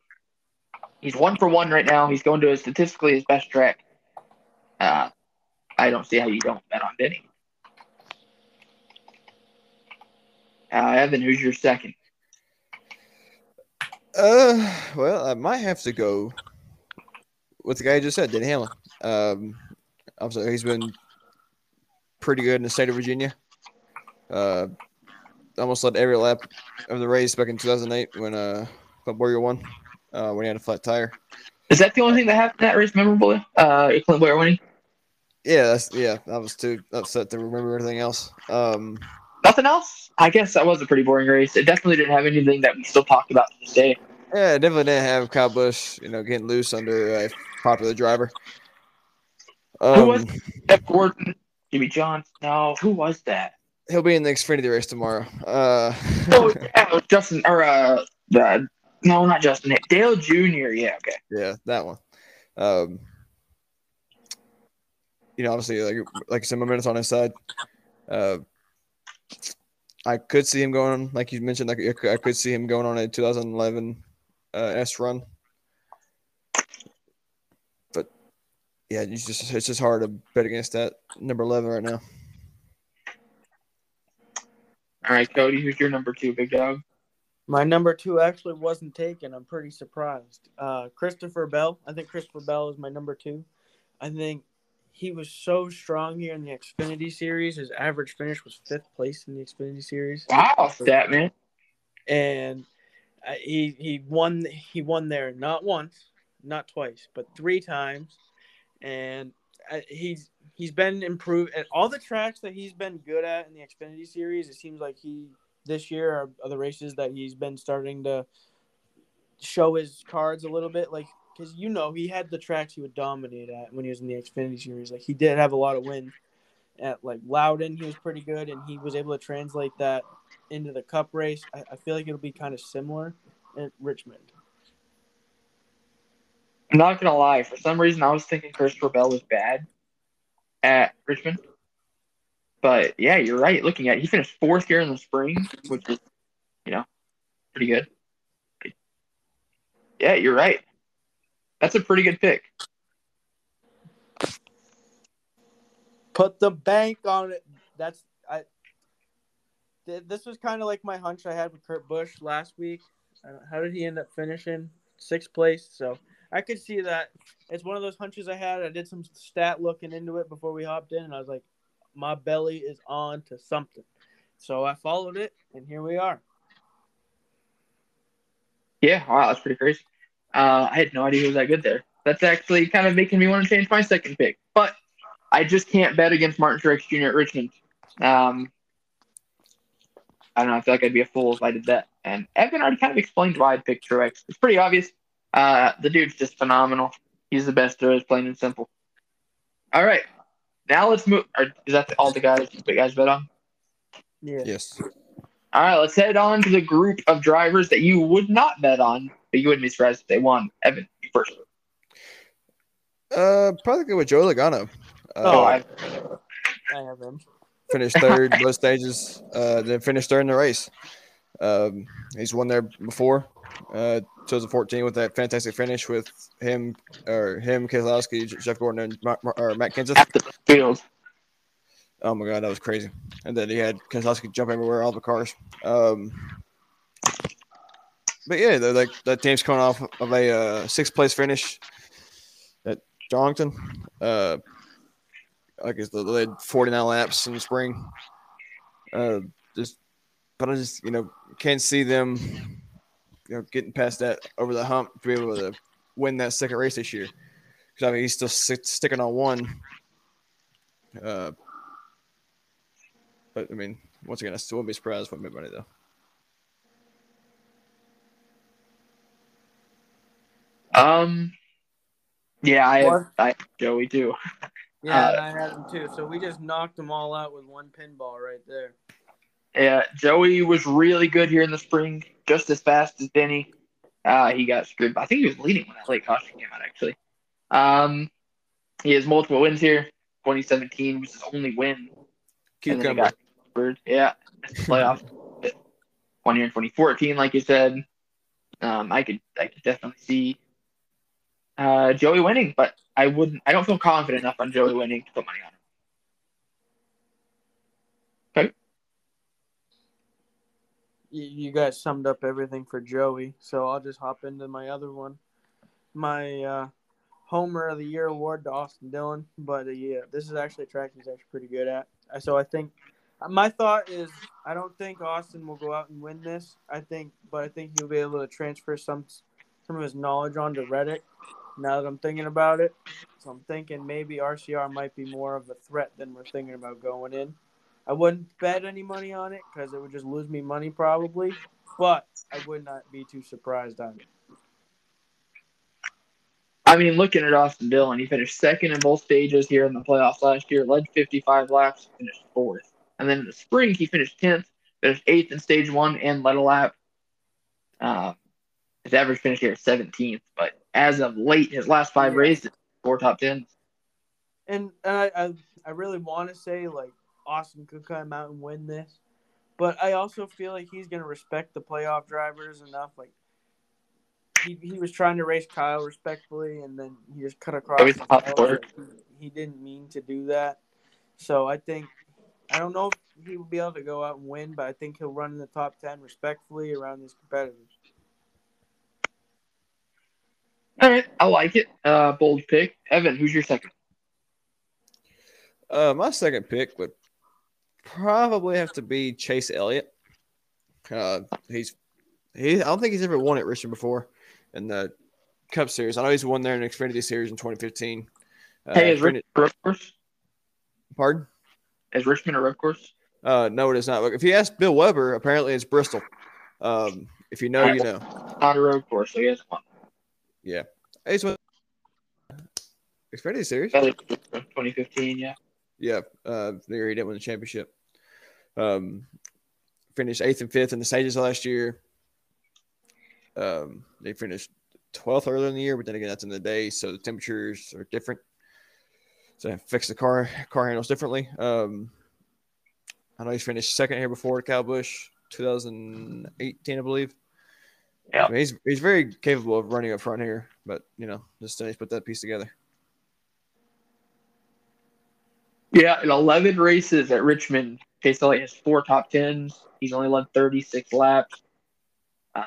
He's one for one right now. He's going to a statistically his best track. Uh, I don't see how you don't bet on Denny. Uh, Evan, who's your second? Uh, well, I might have to go with the guy I just said, Denny Hamlin. Um, obviously, he's been pretty good in the state of Virginia. Uh, almost led every lap of the race back in 2008 when uh Clint Bowyer won uh, when he had a flat tire. Is that the only thing that happened that race memorable? Uh, Clint Bowyer winning? Yeah, that's yeah. I was too upset to remember everything else. Um, Nothing else? I guess that was a pretty boring race. It definitely didn't have anything that we still talked about to this day. Yeah, it definitely didn't have Kyle Busch, you know, getting loose under a popular driver. Um, who was um, Jeff Gordon? Jimmie Johnson? No, who was that? He'll be in the Xfinity race tomorrow. Uh, oh <laughs> yeah, Justin or uh, uh, no, not Justin. Dale Jr. Yeah, okay. Yeah, that one. Um, you know, obviously, like like I said, momentum's on his side. Uh, I could see him going, like you mentioned, like I could see him going on a 2011 uh, S run. But yeah, it's just it's just hard to bet against that number 11 right now. All right, Cody, who's your number two, big dog? My number two actually wasn't taken. I'm pretty surprised. Uh, Christopher Bell. I think Christopher Bell is my number two. I think he was so strong here in the Xfinity Series. His average finish was fifth place in the Xfinity Series. Wow, that man! And uh, he he won he won there not once, not twice, but three times, and uh, he's he's been improved at all the tracks that he's been good at in the Xfinity Series. It seems like he this year are, are the races that he's been starting to show his cards a little bit. Like because you know he had the tracks he would dominate at when he was in the Xfinity series. Like he did have a lot of wins at like Loudon. He was pretty good, and he was able to translate that into the Cup race. I, I feel like it'll be kind of similar at Richmond. I'm not gonna lie. For some reason, I was thinking Christopher Bell was bad at Richmond. But yeah, you're right. Looking at it, he finished fourth here in the spring, which is, you know, pretty good. Yeah, you're right. That's a pretty good pick. Put the bank on it. That's I. This was kind of like my hunch I had with Kurt Busch last week. Uh, how did he end up finishing sixth place? So I could see that. It's one of those hunches I had. I did some stat looking into it before we hopped in, and I was like, my belly is on to something. So I followed it, and here we are. Yeah, wow, that's pretty crazy. Uh, I had no idea he was that good there. That's actually kind of making me want to change my second pick. But I just can't bet against Martin Truex Jr. at Richmond. Um, I don't know. I feel like I'd be a fool if I did that. And Evan already kind of explained why I picked Truex. It's pretty obvious. Uh, the dude's just phenomenal. He's the best there is, plain and simple. All right. Now let's move. Or is that all the guys the guys bet on? Yeah. Yes. All right. Let's head on to the group of drivers that you would not bet on but you wouldn't be surprised if they won. Evan, you first. Uh, probably go with Joey Logano. Uh, oh, I, I have him. Finished third both stages. Uh, then finished third in the race. Um, he's won there before. Uh, 2014 with that fantastic finish with him or him, Keselowski, Jeff Gordon, and Mark, or Matt Kenseth. At the field. Oh my god, that was crazy! And then he had Keselowski jump everywhere, all the cars. Um, but yeah, like that team's coming off of a uh, sixth place finish at Darlington. Uh, I guess they led 49 laps in the spring. Uh, just, but I just you know can't see them, you know, getting past that over the hump to be able to win that second race this year. Because I mean, he's still sticking on one. Uh, but I mean, once again, I still wouldn't be surprised if I made money though. Um, yeah, I have, I Joey too. <laughs> Yeah, Uh, I had them too. So we just knocked them all out with one pinball right there. Yeah, Joey was really good here in the spring, just as fast as Denny. Uh, he got screwed. I think he was leading when that late caution came out, actually. Um, he has multiple wins here. 2017 was his only win. And then he Cucumber. got. Yeah, missed the playoffs. <laughs> One year in 2014, like you said. Um, I could, I could definitely see uh, Joey winning, but I wouldn't. I don't feel confident enough on Joey winning to put money on him. You, you guys summed up everything for Joey, so I'll just hop into my other one. My uh, Homer of the Year award to Austin Dillon, but uh, yeah, this is actually a track he's actually pretty good at. Uh, So I think my thought is I don't think Austin will go out and win this. I think, but I think he'll be able to transfer some some of his knowledge onto Reddick. Now that I'm thinking about it, so I'm thinking maybe RCR might be more of a threat than we're thinking about going in. I wouldn't bet any money on it because it would just lose me money probably, but I would not be too surprised on it. I mean, looking at Austin Dillon, he finished second in both stages here in the playoffs last year, led 55 laps, finished fourth. And then in the spring, he finished 10th, finished eighth in stage one, and led a lap. Uh, his average finish here is 17th, but as of late, his last five races, four top tens. And, and I, I, I really want to say like Austin could come out and win this, but I also feel like he's gonna respect the playoff drivers enough. Like he, he was trying to race Kyle respectfully, and then he just cut across. Top nose. four. Like, he, he didn't mean to do that, so I think I don't know if he will be able to go out and win, but I think he'll run in the top ten respectfully around his competitors. All right, I like it. Uh, bold pick. Evan, who's your second? Uh, my second pick would probably have to be Chase Elliott. Uh, he's he. I don't think he's ever won at Richmond before in the Cup Series. I know he's won there in the Xfinity Series in 2015. Uh, hey, is Richmond a road course? pardon? Is Richmond a road course? Uh, no, it is not. Look, if you ask Bill Weber, apparently it's Bristol. Um, if you know, you know. Not a road course, so he hasn't won. Yeah, won Xfinity Series. 2015, yeah. Yeah, uh, the year he didn't win the championship. Um, finished eighth and fifth in the stages last year. Um, they finished twelfth earlier in the year, but then again, that's in the day, so the temperatures are different. So they fix the car car handles differently. Um, I know he's finished second here before Kyle Busch, 2018, I believe. Yeah. I mean, he's he's very capable of running up front here, but you know, just he's put that piece together. Yeah, in 11 races at Richmond, Chase Elliott has four top tens. He's only led 36 laps. Uh,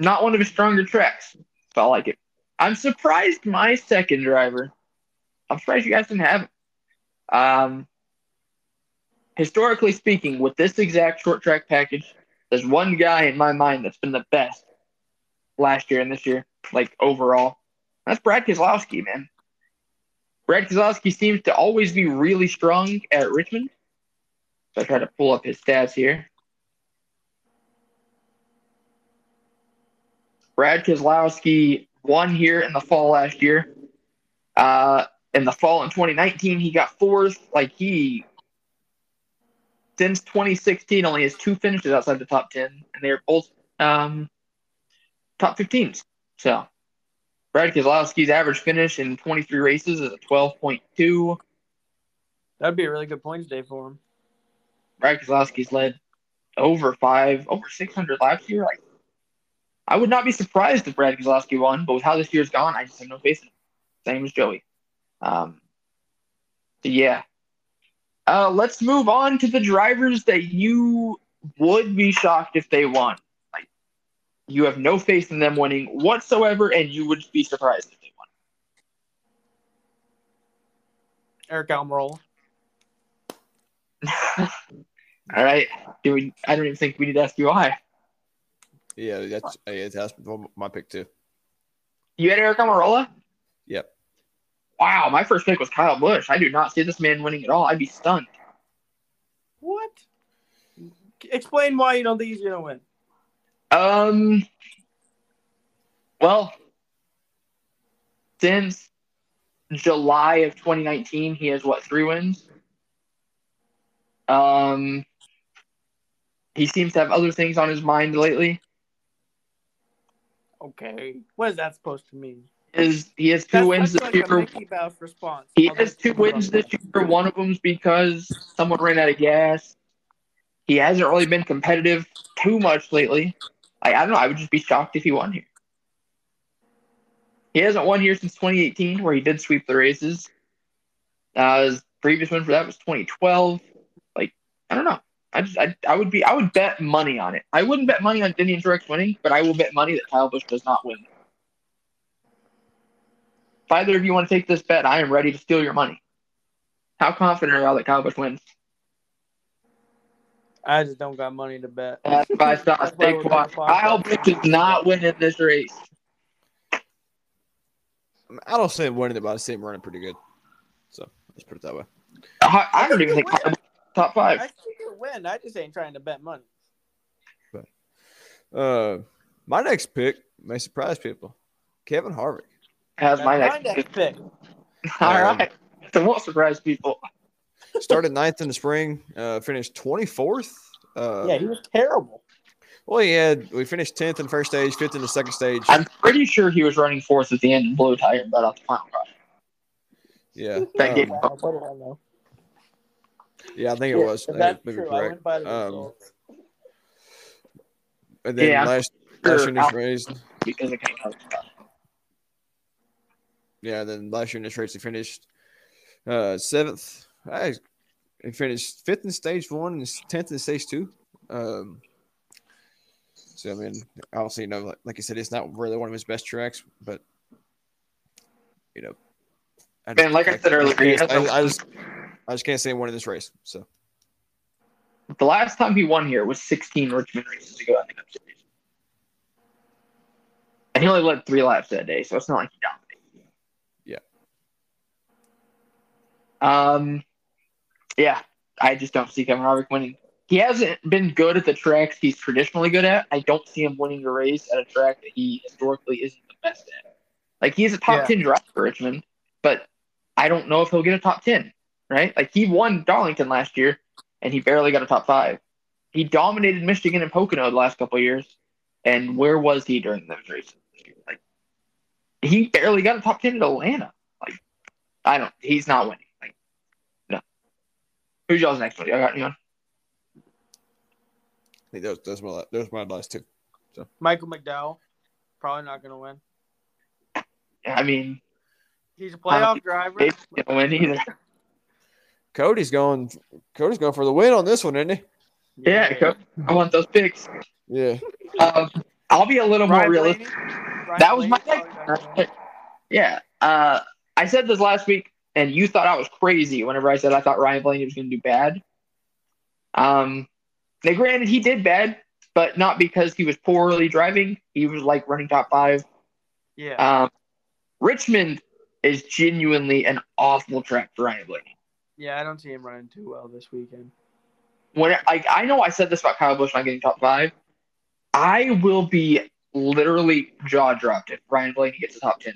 not one of his stronger tracks, so I like it. I'm surprised my second driver. I'm surprised you guys didn't have him. Um, historically speaking, with this exact short track package, there's one guy in my mind that's been the best last year and this year, like overall. That's Brad Keselowski, man. Brad Keselowski seems to always be really strong at Richmond. So I try to pull up his stats here. Brad Keselowski won here in the fall last year. Uh, in the fall in 2019, he got fourth. Like he, since 2016, only has two finishes outside the top 10, and they're both um, top 15s. So Brad Keselowski's average finish in 23 races is a 12.2. That'd be a really good points day for him. Brad Keselowski's led over five, over 600 laps here. Like, I would not be surprised if Brad Keselowski won, but with how this year's gone, I just have no faith in him. Same as Joey. Um, so yeah. Uh, let's move on to the drivers that you would be shocked if they won. Like, you have no faith in them winning whatsoever, and you would be surprised if they won. Eric Almirola. <laughs> All right. Do we? I don't even think we need to ask you why. Yeah, that's yeah, that's my pick too. You had Eric Almirola? Wow, my first pick was Kyle Busch. I do not see this man winning at all. I'd be stunned. What? Explain why you don't think he's gonna win. Um. Well, since July of 2019, he has what three wins. Um. He seems to have other things on his mind lately. Okay, what is that supposed to mean? Is he has two That's, wins this like year? He I'll has two wins this year. One of them's because someone ran out of gas. He hasn't really been competitive too much lately. I, I don't know. I would just be shocked if he won here. He hasn't won here since 2018, where he did sweep the races. Uh, his previous win for that was 2012. Like, I don't know. I just, I, I would be, I would bet money on it. I wouldn't bet money on Denny and Truex winning, but I will bet money that Kyle Busch does not win. If either of you want to take this bet, I am ready to steal your money. How confident are y'all that Kyle Busch wins? I just don't got money to bet. <laughs> That's five stars. That's Stay quiet. doing a podcast. Kyle Busch is not winning this race. I don't say him winning it, but I see him running pretty good. So let's put it that way. I, I don't even think Kyle Busch is top I five. think he'll win. I just ain't trying to bet money. Uh, my next pick may surprise people. Kevin Harvick. Has my That's next. pick. <laughs> All right. So won't surprise people. <laughs> Started ninth in the spring. Uh, finished twenty fourth. Uh, Yeah, he was terrible. well, he had we finished tenth in the first stage, fifth in the second stage. I'm pretty sure he was running fourth at the end and blew a tire and got off the final car. Yeah, That um, game- Wow, what do I know? yeah, I think it was. if I that's think true. Correct. went the Um. And then Yeah, last sure. last year in this Because I can't cover stuff. Yeah, then last year in this race he finished uh, seventh. I, he finished fifth in stage one and tenth in stage two. Um, so I mean, obviously, you know, like, like I said, it's not really one of his best tracks, but you know, I Man, like I said earlier, I, a- I just I just can't see him in this race. So The last time he won here was 16 Richmond races ago in the Cup Series. And he only led three laps that day, so it's not like he dominated. Um, yeah, I just don't see Kevin Harvick winning. He hasn't been good at the tracks he's traditionally good at. I don't see him winning a race at a track that he historically isn't the best at. Like he's a top Yeah. 10 driver for Richmond, but I don't know if he'll get a top 10, right? Like he won Darlington last year and he barely got a top five. He dominated Michigan and Pocono the last couple of years. And where was he during those races? Like he barely got a top 10 at Atlanta. Like I don't he's not winning. Like no. Who's y'all's next one? Y'all got anyone? I think those those my la- those my last two. So Michael McDowell, probably not going to win. I mean, He's a playoff driver. Gabe's gonna win either. <laughs> Cody's going. Cody's going for the win on this one, isn't he? Yeah, Co- I want those picks. Yeah. Um, I'll be a little more Ryan realistic. Blaney? Ryan That was my Blaney's probably not gonna win. Yeah. Uh, I said this last week, and you thought I was crazy whenever I said I thought Ryan Blaney was going to do bad. Um, now, granted, he did bad, but not because he was poorly driving. He was like running top five. Yeah. Um, Richmond is genuinely an awful track for Ryan Blaney. yeah, I don't see him running too well this weekend. When like I know I said this about Kyle Busch not getting top five, I will be literally jaw dropped if Ryan Blaney gets the top ten.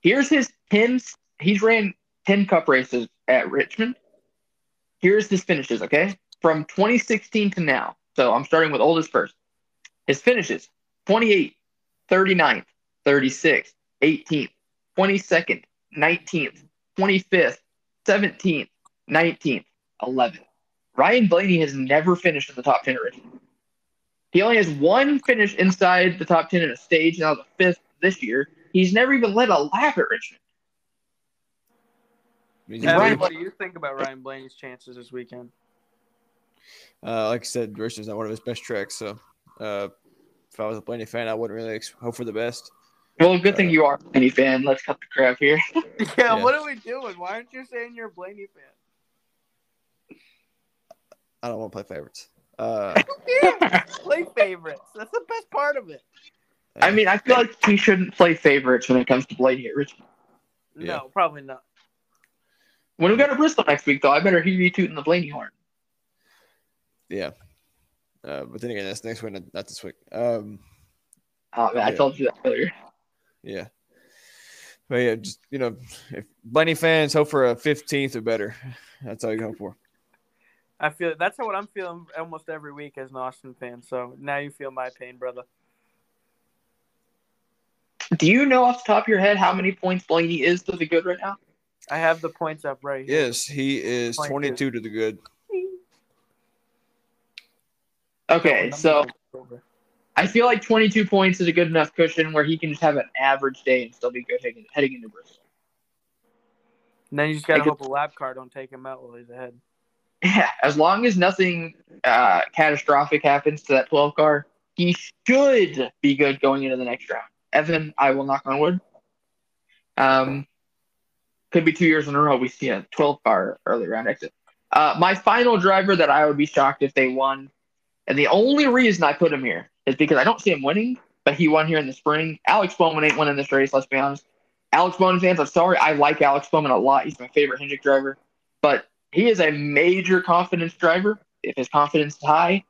Here's his ten. He's ran ten Cup races at Richmond. Here's his finishes. Okay, from 2016 to now. So I'm starting with oldest first. His finishes: 28, 39th, 36th, 18th, 22nd, 19th, 25th, 17th, 19th, 11th. Ryan Blaney has never finished in the top 10 at Richmond. He only has one finish inside the top 10 in a stage, now the fifth this year. He's never even led a lap at Richmond. I Yeah, Ryan- what do you think about Ryan Blaney's chances this weekend? Uh, like I said, Richmond's not one of his best tracks. So, uh, if I was a Blaney fan, I wouldn't really hope for the best. Well, good thing you are a Blaney fan. Let's cut the crap here. Yeah, <laughs> <laughs> Yeah. what are we doing? Why aren't you saying you're a Blaney fan? I don't want to play favorites. Uh, <laughs> Play favorites. That's the best part of it. I mean, I feel like he shouldn't play favorites when it comes to Blaney at Richmond. Yeah. No, probably not. When we go to Bristol next week, though, I better hear you tooting the Blaney horn. yeah. Uh, but then again, that's next week, not- not this week. Um, Oh man, I Yeah. told you that earlier. yeah. But yeah, just you know, if Blaney fans hope for a 15th or better, that's all you hope for. I feel that's what I'm feeling almost every week as an Austin fan. So now you feel my pain, brother. Do you know off the top of your head how many points Blaney is to the good right now? I have the points up right here. Yes, he is 22. 22 to the good. Okay, so I feel like 22 points is a good enough cushion where he can just have an average day and still be good heading, heading into Bristol. And then you just gotta I could- hope a lap car don't take him out while he's ahead. Yeah, as long as nothing uh, catastrophic happens to that 12 car, he should be good going into the next round. Evan, I will knock on wood. Um, could be two years in a row we see a 12 car early round exit. Uh, my final driver that I would be shocked if they won, and the only reason I put him here is because I don't see him winning, but he won here in the spring. Alex Bowman ain't winning this race, let's be honest. Alex Bowman fans, I'm sorry. I like Alex Bowman a lot. He's my favorite Hendrick driver, but he is a major confidence driver. If his confidence is high,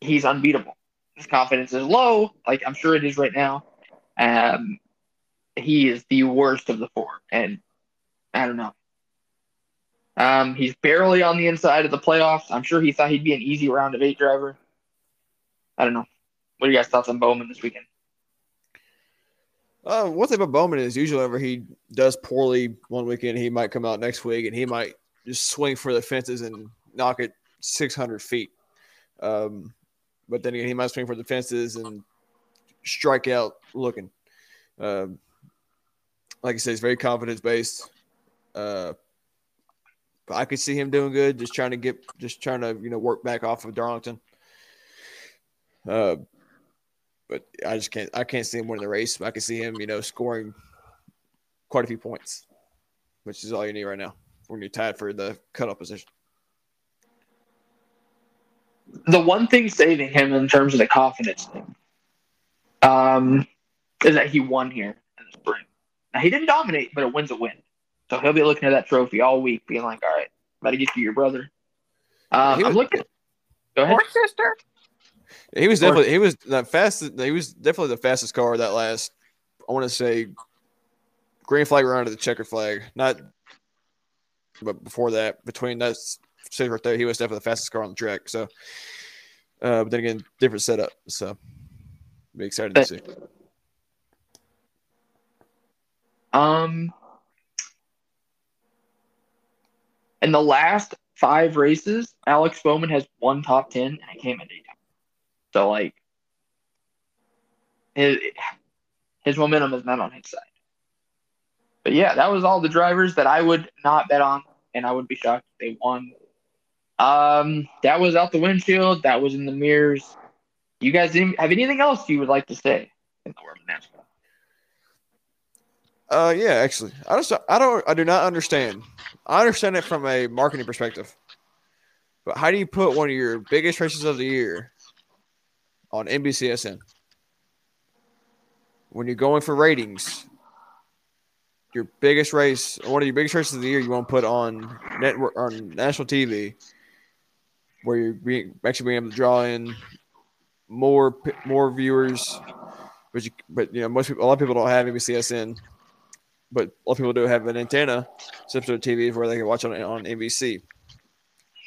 he's unbeatable. His confidence is low, like I'm sure it is right now. Um, he is the worst of the four, and I don't know. Um, he's barely on the inside of the playoffs. I'm sure he thought he'd be an easy round of eight driver. I don't know. What are you guys' thoughts on Bowman this weekend? Uh, one thing about Bowman is usually whenever he does poorly one weekend, he might come out next week and he might just swing for the fences and knock it 600 feet. Um, but then again, he might swing for the fences and strike out looking. Um, like I said, he's very confidence based. Uh, I could see him doing good, just trying to get, just trying to you know work back off of Darlington. Uh, but I just can't. I can't see him winning the race. But I can see him, you know, scoring quite a few points, which is all you need right now when you're tied for the cutoff position. the one thing saving him in terms of the confidence thing um, is that he won here in the spring. Now, he didn't dominate, but a win's a win. So he'll be looking at that trophy all week, being like, all right, about to get you your brother. Um, He I'm was- looking. Go ahead. Or sister. He was Or- definitely he was the fastest. He was definitely the fastest car that last. I want to say green flag around to the checker flag, not. But before that, between that stage right there, he was definitely the fastest car on the track. So, uh, but then again, different setup. So, be excited to see. Um, in the last five races, Alex Bowman has one top ten, and it came in Daytona. So like, his his momentum is not on his side. But yeah, that was all the drivers that I would not bet on, and I would be shocked if they won. Um, that was out the windshield. That was in the mirrors. You guys have anything else you would like to say in the world of NASCAR? Uh, yeah, actually, I just I don't I do not understand. I understand it from a marketing perspective, but how do you put one of your biggest races of the year on NBCSN when you're going for ratings? Your biggest race, one of your biggest races of the year, you want to put on network on national TV, where you're being, actually being able to draw in more more viewers. But you, but you know, most people, a lot of people don't have NBCSN but a lot of people do have an antenna set to TV where they can watch on on NBC,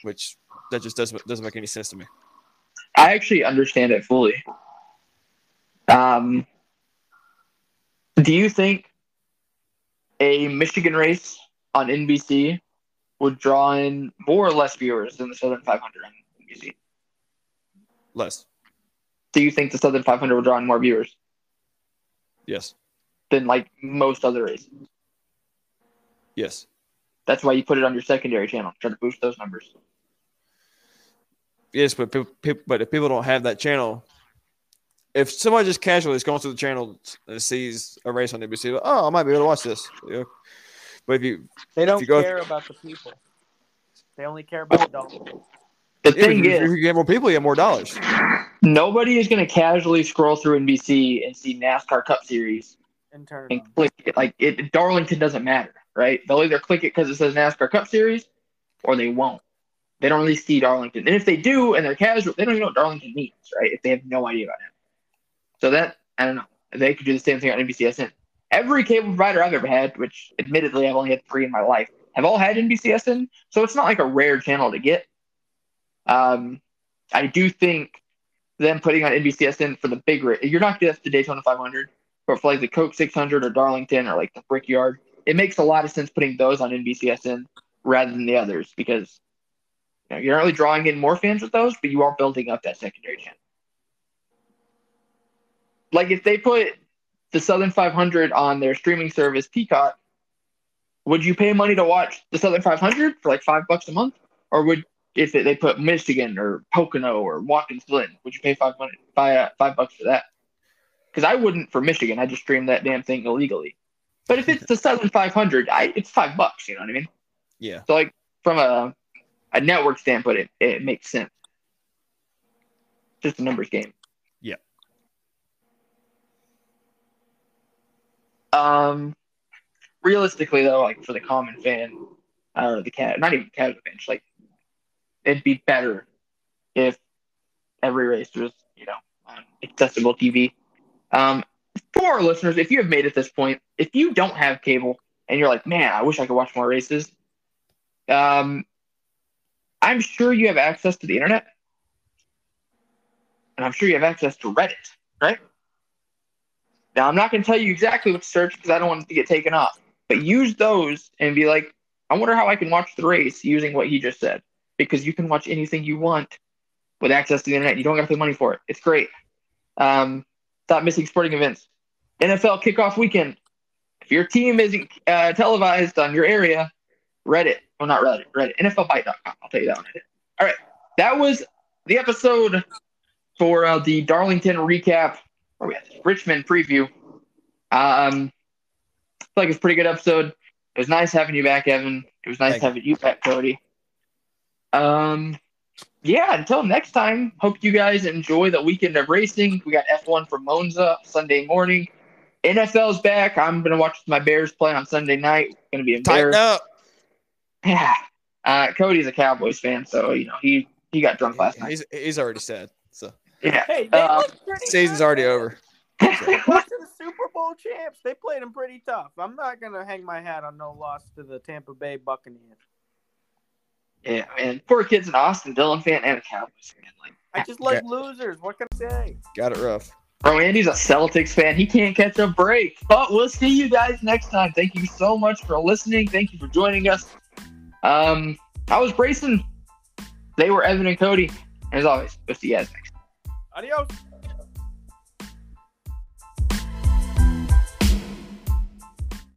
which that just doesn't doesn't make any sense to me. I actually understand it fully. Um, do you think a Michigan race on NBC would draw in more or less viewers than the Southern 500 on NBC? Less, Do you think the Southern 500 would draw in more viewers yes, than like most other races? yes, That's why you put it on your secondary channel, try to boost those numbers. yes. But people, but if people don't have that channel, if somebody just casually is going through the channel and sees a race on NBC, like, oh, I might be able to watch this. You know? But if you They don't you go- care about the people. They only care about the dollars. The Yeah, thing if, you- if is, you get more people, you have more dollars. nobody is going to casually scroll through NBC and see NASCAR Cup Series And turn it and on. click it. Like it, Darlington doesn't matter, right? They'll either click it because it says NASCAR Cup Series, or they won't. They don't really see Darlington, and if they do and they're casual, they don't even know what Darlington means, right? If they have no idea about it. So that I don't know. They could do the same thing on NBCSN. Every cable provider I've ever had, which admittedly I've only had three in my life, have all had NBCSN. So it's not like a rare channel to get. Um, I do think them putting on NBCSN for the big race, you're not just the Daytona 500, but for like the Coke 600 or Darlington or like the Brickyard, it makes a lot of sense putting those on NBCSN rather than the others because you know, you're not really drawing in more fans with those, but you are building up that secondary channel. Like if they put the Southern 500 on their streaming service Peacock, would you pay money to watch the Southern 500 for like five bucks a month, or would if they put Michigan or Pocono or Watkins Glen, would you pay five money, five, five bucks for that? Because I wouldn't for Michigan. I just stream that damn thing illegally. But if it's the Southern 500, I, it's five bucks. You know what I mean? Yeah. So like from a a network standpoint, it, it makes sense. Just a numbers game. Yeah. Um, realistically though, like for the common fan, or the cat, not even casual fan, like it'd be better if every race was, you know, on accessible TV. Um, for our listeners, if you have made it this point, if you don't have cable and you're like, man, I wish I could watch more races, um, I'm sure you have access to the internet, and I'm sure you have access to Reddit, right? Now, I'm not going to tell you exactly what to search because I don't want it to get taken off, but use those and be like, I wonder how I can watch the race using what he just said, because you can watch anything you want with access to the internet. You don't have to pay money for it. It's great. Um, stop missing sporting events. NFL kickoff weekend. If your team isn't uh, televised on your area, Reddit. Well, not Reddit. Reddit. NFLBite.com. I'll tell you that one. All right. That was the episode for uh, the Darlington recap. Where we at? Richmond preview. Um, I like it's a pretty good episode. It was nice having you back, Evan. It was nice Thank you. having you back, Cody. Um, yeah. Until next time. Hope you guys enjoy the weekend of racing. We got F1 from Monza Sunday morning. NFL's back. I'm gonna watch my Bears play on Sunday night. Gonna be Tighten embarrassed. up. Yeah. <sighs> Uh, Cody's a Cowboys fan, so you know he he got drunk last night. He's, he's already sad. So Yeah. Hey, Uh, <laughs> season's already over. <laughs> They lost to the Super Bowl champs. They played them pretty tough. I'm not gonna hang my hat on no loss to the Tampa Bay Buccaneers. Yeah, man. Poor kids in Austin, Dillon fan and a Cowboys fan. Like, I just like losers. What can I say? Got it rough. bro, Andy's a Celtics fan. He can't catch a break. But we'll see you guys next time. Thank you so much for listening. Thank you for joining us. Um, I was Brayson. They were Evan and Cody. As always, we'll see you guys next. Adios.